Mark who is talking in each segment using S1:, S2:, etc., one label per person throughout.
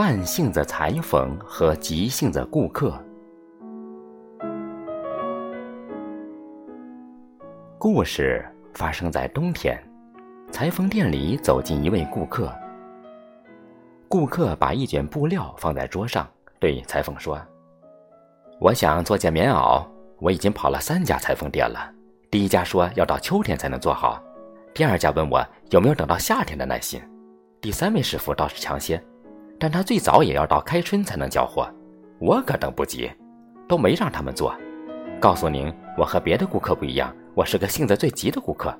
S1: 慢性子裁缝和急性子顾客。故事发生在冬天，裁缝店里走进一位顾客。顾客把一卷布料放在桌上，对裁缝说：“我想做件棉袄，我已经跑了三家裁缝店了。第一家说要到秋天才能做好，第二家问我有没有等到夏天的耐心，第三位师傅倒是强些。”但他最早也要到开春才能交货，我可等不及，都没让他们做。告诉您，我和别的顾客不一样，我是个性子最急的顾客。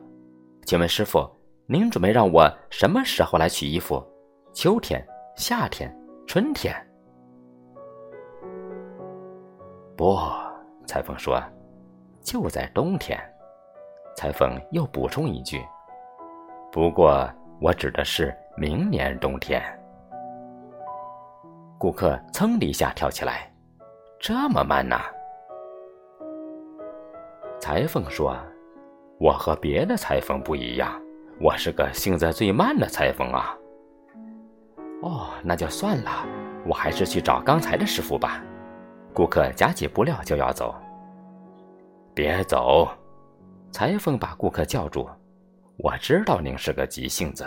S1: 请问师傅，您准备让我什么时候来取衣服？秋天、夏天、春天？不，裁缝说，就在冬天。裁缝又补充一句：不过我指的是明年冬天。顾客噌的一下跳起来，这么慢呐！裁缝说：“我和别的裁缝不一样，我是个性子最慢的裁缝啊。”哦，那就算了，我还是去找刚才的师傅吧。顾客夹起布料就要走，别走！裁缝把顾客叫住：“我知道您是个急性子，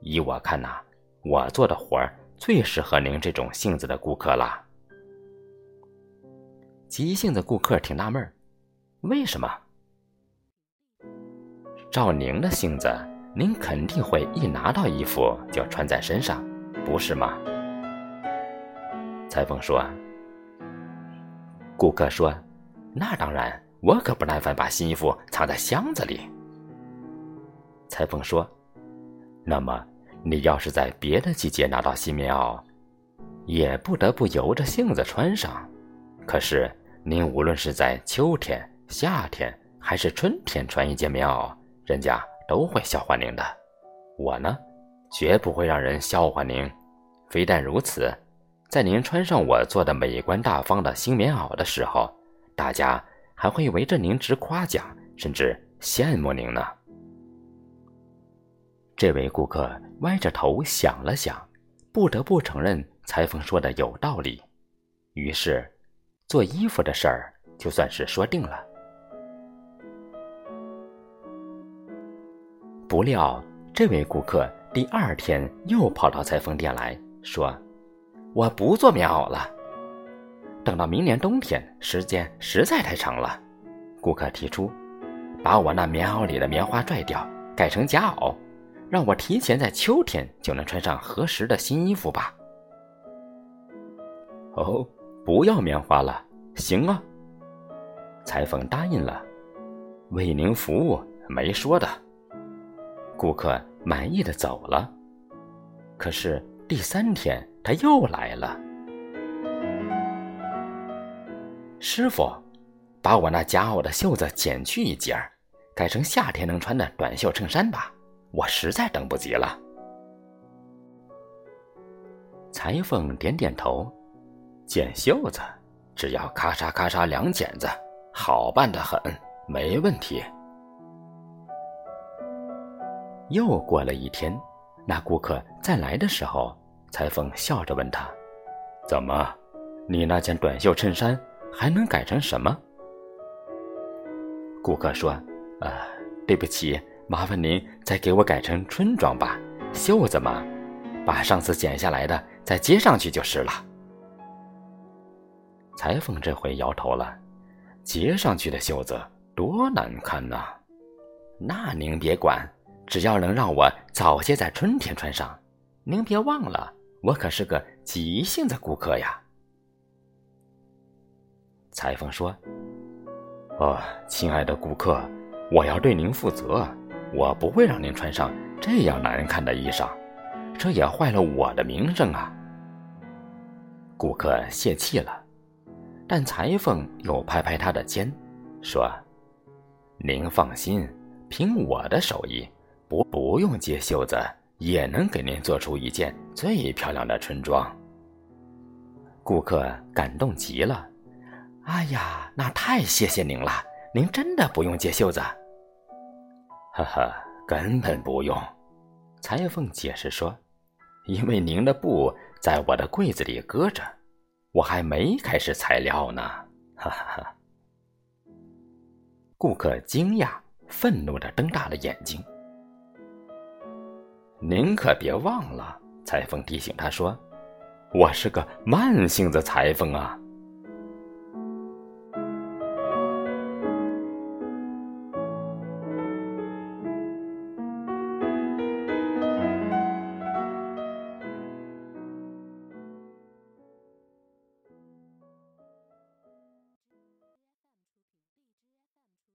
S1: 依我看呐，我做的活儿。”最适合您这种性子的顾客了。急性子顾客挺纳闷，为什么？照您的性子，您肯定会一拿到衣服就穿在身上，不是吗？裁缝说。顾客说：“那当然，我可不耐烦把新衣服藏在箱子里。”裁缝说：“那么。”你要是在别的季节拿到新棉袄，也不得不由着性子穿上。可是您无论是在秋天、夏天还是春天穿一件棉袄，人家都会笑话您的。我呢，绝不会让人笑话您。非但如此，在您穿上我做的美观大方的新棉袄的时候，大家还会围着您直夸奖，甚至羡慕您呢。这位顾客歪着头想了想，不得不承认裁缝说的有道理。于是，做衣服的事儿就算是说定了。不料，这位顾客第二天又跑到裁缝店来说：“我不做棉袄了，等到明年冬天，时间实在太长了。”顾客提出，把我那棉袄里的棉花拽掉，改成夹袄。让我提前在秋天就能穿上合适的新衣服吧。哦，不要棉花了，行啊。裁缝答应了，为您服务，没说的。顾客满意的走了。可是第三天他又来了。师傅，把我那夹袄的袖子剪去一截儿，改成夏天能穿的短袖衬衫吧。我实在等不及了。裁缝点点头，剪袖子，只要咔嚓咔嚓两剪子，好办的很，没问题。又过了一天，那顾客再来的时候，裁缝笑着问他：“怎么，你那件短袖衬衫还能改成什么？”顾客说：“呃，对不起。”麻烦您再给我改成春装吧，袖子嘛，把上次剪下来的再接上去就是了。裁缝这回摇头了，接上去的袖子多难看呐！那您别管，只要能让我早些在春天穿上。您别忘了，我可是个急性子顾客呀。裁缝说：“哦，亲爱的顾客，我要对您负责。”我不会让您穿上这样难看的衣裳，这也坏了我的名声啊！顾客泄气了，但裁缝又拍拍他的肩，说：“您放心，凭我的手艺，不不用接袖子，也能给您做出一件最漂亮的春装。”顾客感动极了，“哎呀，那太谢谢您了！您真的不用接袖子。”哈哈，根本不用。裁缝解释说：“因为您的布在我的柜子里搁着，我还没开始材料呢。哈哈哈！顾客惊讶、愤怒的瞪大了眼睛。您可别忘了，裁缝提醒他说：“我是个慢性子裁缝啊。”